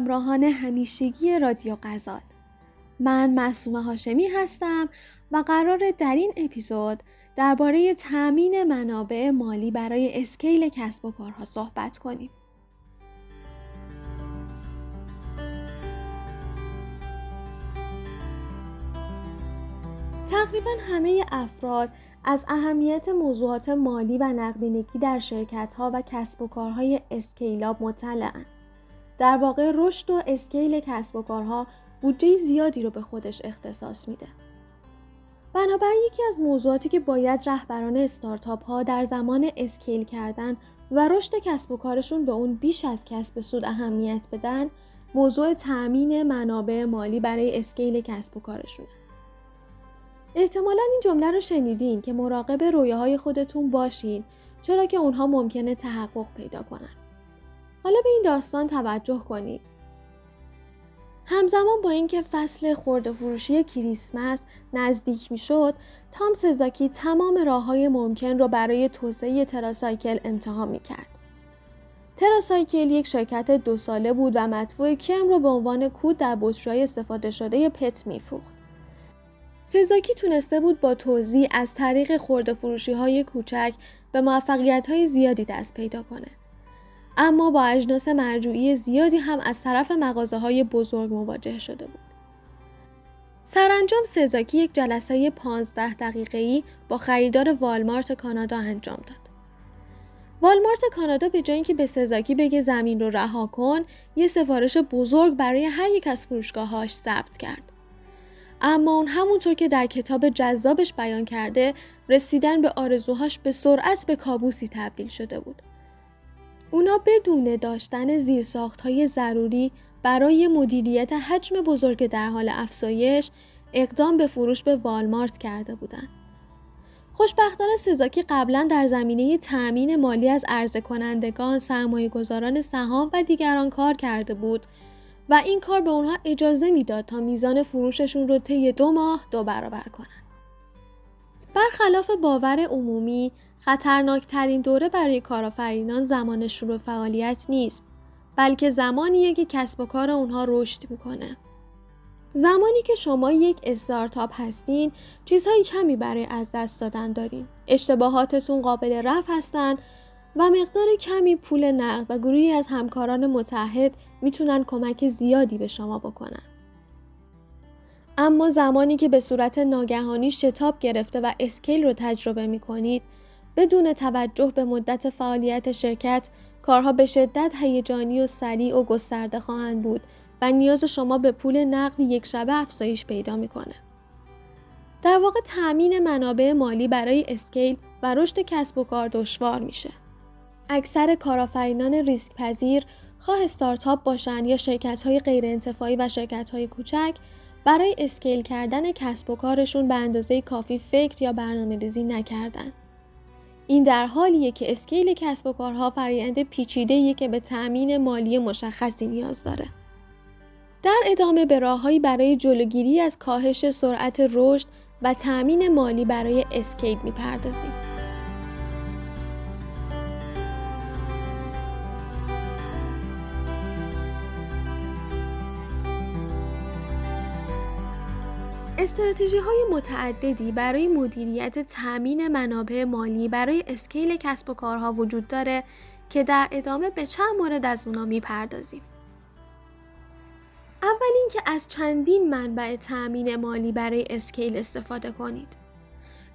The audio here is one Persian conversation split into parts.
همراهان همیشگی رادیو غزال من معصومه هاشمی هستم و قرار در این اپیزود درباره تأمین منابع مالی برای اسکیل کسب و کارها صحبت کنیم. تقریبا همه افراد از اهمیت موضوعات مالی و نقدینگی در شرکت ها و کسب و کارهای اسکیلاب مطلعن. در واقع رشد و scale کسب و کارها بودجه زیادی رو به خودش اختصاص میده. بنابراین یکی از موضوعاتی که باید رهبران استارتاپ ها در زمان scale کردن و رشد کسب و کارشون به اون بیش از کسب سود اهمیت بدن موضوع تأمین منابع مالی برای scale کسب و کارشونه. احتمالا این جمله رو شنیدین که مراقب رویاهای خودتون باشین چرا که اونها ممکنه تحقق پیدا کنن. حالا به این داستان توجه کنید. همزمان با اینکه فصل خورده فروشی کریسمس نزدیک می شد، تام سزاکی تمام راه های ممکن رو برای توسعه تراسایکل امتحان می کرد. تراسایکل یک شرکت دو ساله بود و مطبوع کم رو به عنوان کود در بطری استفاده شده پت میفروخت. سزاکی تونسته بود با توضیح از طریق خورده فروشی های کوچک به موفقیت های زیادی دست پیدا کنه. اما با اجناس مرجوعی زیادی هم از طرف مغازه های بزرگ مواجه شده بود. سرانجام سزاکی یک جلسه 15 دقیقه‌ای با خریدار والمارت کانادا انجام داد. والمارت کانادا به جای اینکه به سزاکی بگه زمین رو رها کن، یه سفارش بزرگ برای هر یک از فروشگاهاش ثبت کرد. اما اون همونطور که در کتاب جذابش بیان کرده رسیدن به آرزوهاش به سرعت به کابوسی تبدیل شده بود. اونا بدون داشتن زیرساخت های ضروری برای مدیریت حجم بزرگ در حال افزایش اقدام به فروش به والمارت کرده بودند. خوشبختانه سزاکی قبلا در زمینه تأمین مالی از عرضه کنندگان، سرمایه گذاران سهام و دیگران کار کرده بود و این کار به اونها اجازه می‌داد تا میزان فروششون رو طی دو ماه دو برابر کنن. برخلاف باور عمومی خطرناکترین دوره برای کارآفرینان زمان شروع فعالیت نیست بلکه زمانیه که کسب و کار اونها رشد می‌کنه. زمانی که شما یک استارتاپ هستین چیزهای کمی برای از دست دادن دارین. اشتباهاتتون قابل رفع هستن و مقدار کمی پول نقد و گروهی از همکاران متحد می‌تونن کمک زیادی به شما بکنن. اما زمانی که به صورت ناگهانی شتاب گرفته و اسکیل رو تجربه می کنید بدون توجه به مدت فعالیت شرکت کارها به شدت هیجانی و سریع و گسترده خواهند بود و نیاز شما به پول نقد یک شبه افزایش پیدا می‌کنه. در واقع تأمین منابع مالی برای اسکیل و رشد کسب و کار دشوار میشه. اکثر کارآفرینان ریسک پذیر خواه استارتاپ باشند یا شرکت های غیر انتفاعی و شرکت های کوچک برای scale کردن کسب و کارشون به اندازه کافی فکر یا برنامه ریزی نکردن. این در حالیه که scale کسب و کارها فرایند پیچیده که به تأمین مالی مشخصی نیاز داره. در ادامه به راههایی برای جلوگیری از کاهش سرعت رشد و تأمین مالی برای اسکیل می‌پردازیم. استراتژی های متعددی برای مدیریت تأمین منابع مالی برای اسکیل کسب و کارها وجود داره که در ادامه به چند مورد از اونا می‌پردازیم. اول اینکه از چندین منبع تأمین مالی برای اسکیل استفاده کنید.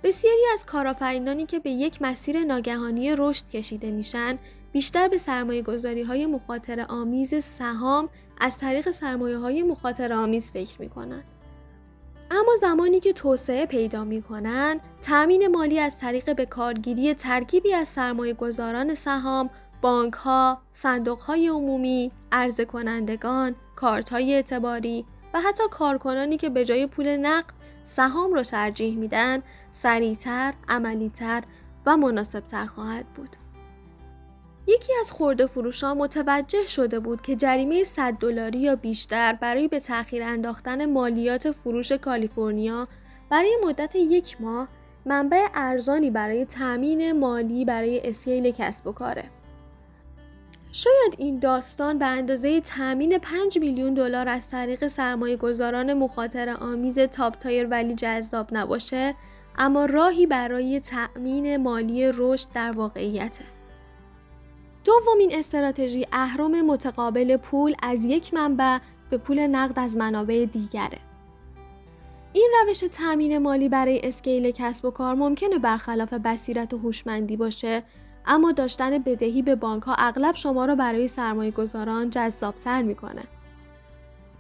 بسیاری از کارآفرینانی که به یک مسیر ناگهانی رشد کشیده میشن بیشتر به سرمایه گذاری های مخاطر آمیز سهام از طریق سرمایه های مخاطر آمیز فکر می اما زمانی که توسعه پیدا می کنند، تأمین مالی از طریق به کارگیری ترکیبی از سرمایه گذاران سهام، بانک ها، صندوق های عمومی، عرضه کنندگان، کارت های اعتباری و حتی کارکنانی که به جای پول نقد سهام را ترجیح میدن، سریعتر، عملیتر و مناسبتر خواهد بود. یکی از خورده فروشان متوجه شده بود که جریمه 100 دلاری یا بیشتر برای به تأخیر انداختن مالیات فروش کالیفرنیا برای مدت یک ماه منبع ارزانی برای تأمین مالی برای scale کسب و کاره. شاید این داستان به اندازه تأمین 5 میلیون دلار از طریق سرمایه گذاران مخاطره آمیز top tier ولی جذاب نباشه اما راهی برای تأمین مالی رشد در واقعیته. دومین استراتژی اهرام متقابل پول از یک منبع به پول نقد از منابع دیگره. این روش تأمین مالی برای اسکیل کسب و کار ممکنه برخلاف بصیرت و هوشمندی باشه اما داشتن بدهی به بانک ها اغلب شما را برای سرمایه گذاران جذابتر می‌کنه.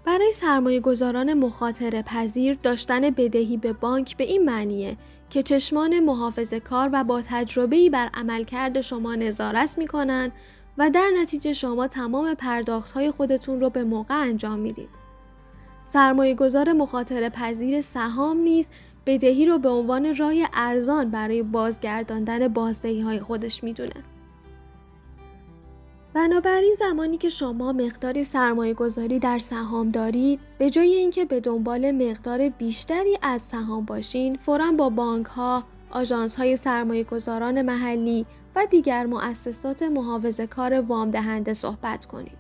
برای سرمایه گذاران مخاطره پذیر داشتن بدهی به بانک به این معنیه که چشمان محافظ کار و با تجربه‌ای بر عملکرد شما نظارت می‌کنن و در نتیجه شما تمام پرداخت های خودتون رو به موقع انجام می‌دید. سرمایه گذار مخاطره پذیر سهام نیز بدهی رو به عنوان راه ارزان برای بازگرداندن بازدهی های خودش می‌دونه. بنابراین زمانی که شما مقداری سرمایه گذاری در سهام دارید به جای اینکه به دنبال مقدار بیشتری از سهام باشین فورا با بانک ها، آژانس های سرمایه گذاران محلی و دیگر مؤسسات محافظه کار وام دهنده صحبت کنید.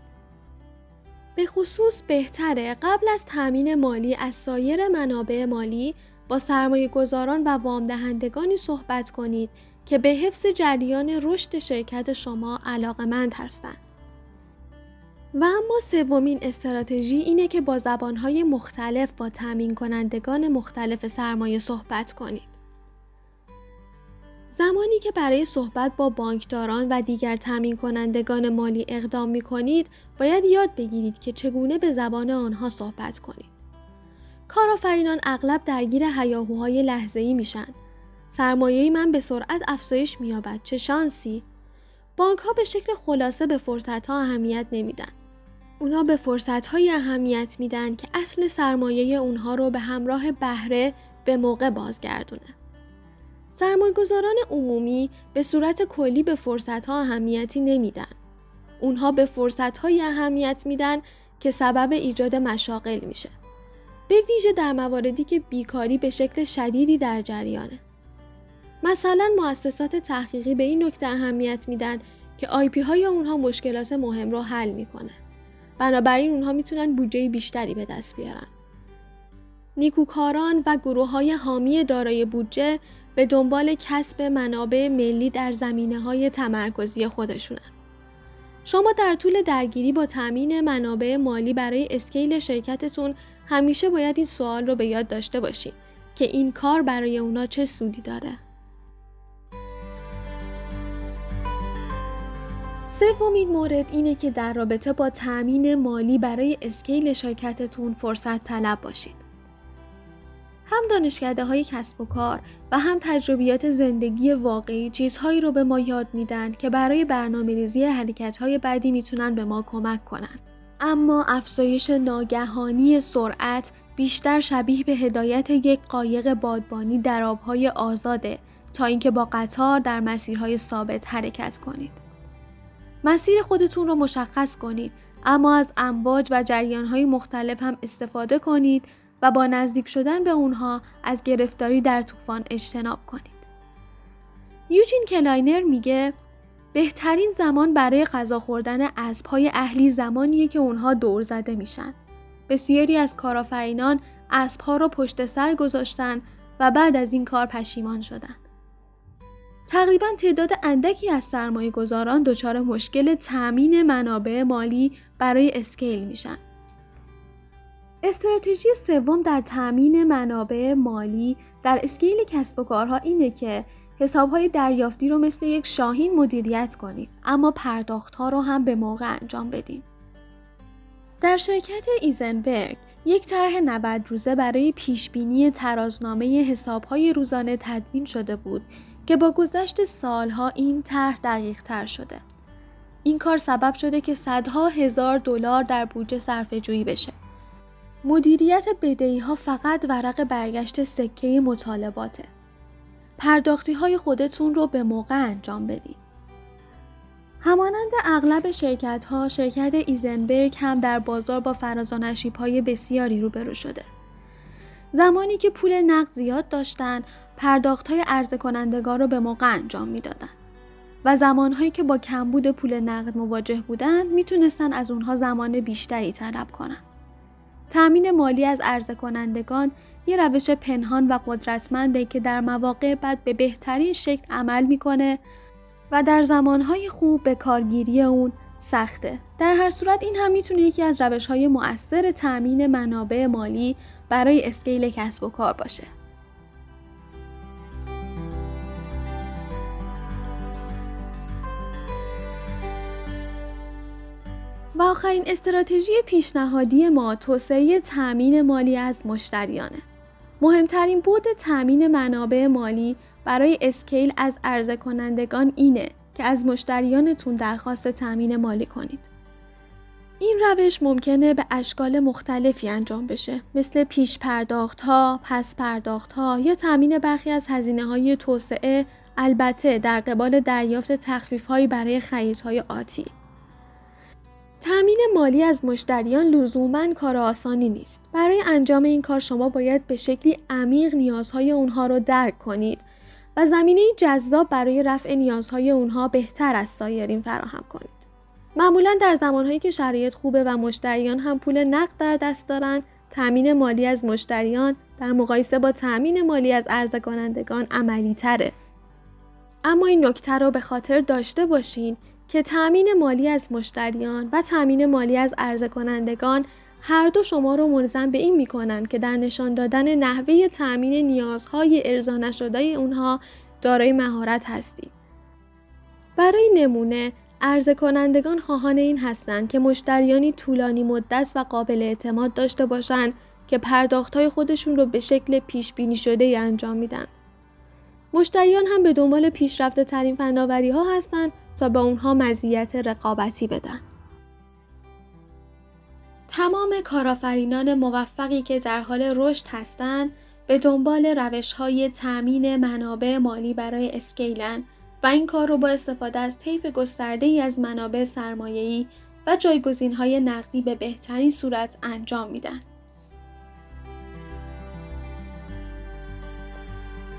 به خصوص بهتره قبل از تأمین مالی از سایر منابع مالی با سرمایه گذاران و وام دهندگانی صحبت کنید که به حفظ جریان رشد شرکت شما علاقمند هستند. و اما سومین استراتژی اینه که با زبانهای مختلف با تأمین کنندگان مختلف سرمایه صحبت کنید. زمانی که برای صحبت با بانکداران و دیگر تامین کنندگان مالی اقدام می کنید، باید یاد بگیرید که چگونه به زبان آنها صحبت کنید. کارآفرینان اغلب درگیر هیاهوهای لحظه‌ای میشن. سرمایه من به سرعت افزایش مییابد. چه شانسی! بانک ها به شکل خلاصه به فرصت ها اهمیت نمیدن. اونا به فرصت های اهمیت میدن که اصل سرمایه اونها رو به همراه بهره به موقع بازگردونه. سرمایه‌گذاران عمومی به صورت کلی به فرصتها اهمیتی نمیدن. اونها به فرصتهایی اهمیت میدن که سبب ایجاد مشاقل میشه. به ویژه در مواردی که بیکاری به شکل شدیدی در جریانه. مثلا مؤسسات تحقیقی به این نکته اهمیت میدن که آیپی های اونها مشکلات مهم رو حل می‌کنه. بنابراین اونها می‌تونن بودجه بیشتری به دست بیارن. نیکوکاران و گروه های حامی دارای بودجه به دنبال کسب منابع ملی در زمینه های تمرکزی خودشونن. شما در طول درگیری با تأمین منابع مالی برای اسکیل شرکتتون همیشه باید این سوال رو به یاد داشته باشید که این کار برای اونا چه سودی داره. سومین مورد اینه که در رابطه با تأمین مالی برای اسکیل شرکتتون فرصت طلب باشید. هم دانشکده های کسب و کار و هم تجربیات زندگی واقعی چیزهایی رو به ما یاد میدن که برای برنامه ریزی حرکت های بعدی می‌تونن به ما کمک کنن. اما افزایش ناگهانی سرعت بیشتر شبیه به هدایت یک قایق بادبانی در آبهای آزاده تا اینکه با قطار در مسیرهای ثابت حرکت کنید. مسیر خودتون رو مشخص کنید اما از امواج و جریانهای مختلف هم استفاده کنید و با نزدیک شدن به اونها از گرفتاری در طوفان اجتناب کنید. یوجین کلاینر میگه بهترین زمان برای غذا خوردن اسبهای اهلی زمانیه که اونها دور زده میشن. بسیاری از کارآفرینان اسبها را پشت سر گذاشتن و بعد از این کار پشیمان شدن. تقریبا تعداد اندکی از سرمایه گذاران دچار مشکل تأمین منابع مالی برای اسکیل میشن. استراتژی سوم در تأمین منابع مالی در اسکیل کسب و کارها اینه که حسابهای دریافتی رو مثل یک شاهین مدیریت کنید اما پرداختها رو هم به موقع انجام بدید. در شرکت ایزنبرگ یک طرح 90 روزه برای پیشبینی ترازنامه حسابهای روزانه تدوین شده بود که با گذشت سالها این طرح دقیق تر شده. این کار سبب شده که صدها هزار دلار در بودجه صرفه جویی بشه. مدیریت بدهی ها فقط ورق برگشت سکه مطالباته. پرداختی های خودتون رو به موقع انجام بدید. همانند اغلب شرکت ها، شرکت ایزنبرگ هم در بازار با فرازان های بسیاری روبرو شده. زمانی که پول نقد زیاد داشتن، پرداخت های عرضه کنندگار رو به موقع انجام می‌دادن. و زمانهایی که با کمبود پول نقد مواجه بودند می‌تونستن از اونها زمان بیشتری طلب کنن. تأمین مالی از عرضه کنندگان یه روش پنهان و قدرتمنده که در مواقع بعد به بهترین شکل عمل می‌کنه و در زمانهای خوب به کارگیری اون سخته. در هر صورت این هم می‌تونه یکی از روش های مؤثر تأمین منابع مالی برای اسکیل کسب و کار باشه. و آخرین استراتژی پیشنهادی ما توسعه تأمین مالی از مشتریانه. مهمترین بود تأمین منابع مالی برای اسکیل از عرضه کنندگان اینه که از مشتریانتون درخواست تأمین مالی کنید. این روش ممکنه به اشکال مختلفی انجام بشه مثل پیش پرداخت ها، پس پرداخت ها یا تأمین برخی از هزینه های توسعه البته در قبال دریافت تخفیف هایی برای خریدهای آتی. تأمین مالی از مشتریان لزوما کار آسانی نیست. برای انجام این کار شما باید به شکلی عمیق نیازهای اونها رو درک کنید و زمینه جذاب برای رفع نیازهای اونها بهتر از سایرین فراهم کنید. معمولا در زمانهایی که شرایط خوبه و مشتریان هم پول نقد در دست دارن، تأمین مالی از مشتریان در مقایسه با تأمین مالی از عرضه کنندگان عملی تره. اما این نکته رو به خاطر داشته باشین که تأمین مالی از مشتریان و تأمین مالی از عرضه کنندگان هر دو شما رو ملزم به این می‌کنن که در نشان دادن نحوه تأمین نیازهای ارضا نشده اونها دارای مهارت هستید. برای نمونه عرضه کنندگان خواهان این هستند که مشتریانی طولانی مدت و قابل اعتماد داشته باشند که پرداختهای خودشون رو به شکل پیش بینی شده انجام میدن. مشتریان هم به دنبال پیشرفته ترین فناوری ها هستند تا به اونها مزیت رقابتی بدن. تمام کارآفرینان موفقی که در حال رشد هستند به دنبال روش های تأمین منابع مالی برای اسکیلن و این کار رو با استفاده از طیف گسترده ای از منابع سرمایه‌ای و جایگزین های نقدی به بهترین صورت انجام میدن.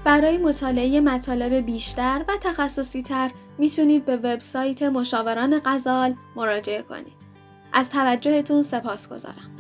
برای مطالعه مطالب بیشتر و تخصصی تر می‌تونید به وبسایت مشاوران غزال مراجعه کنید. از توجهتون سپاس گذارم.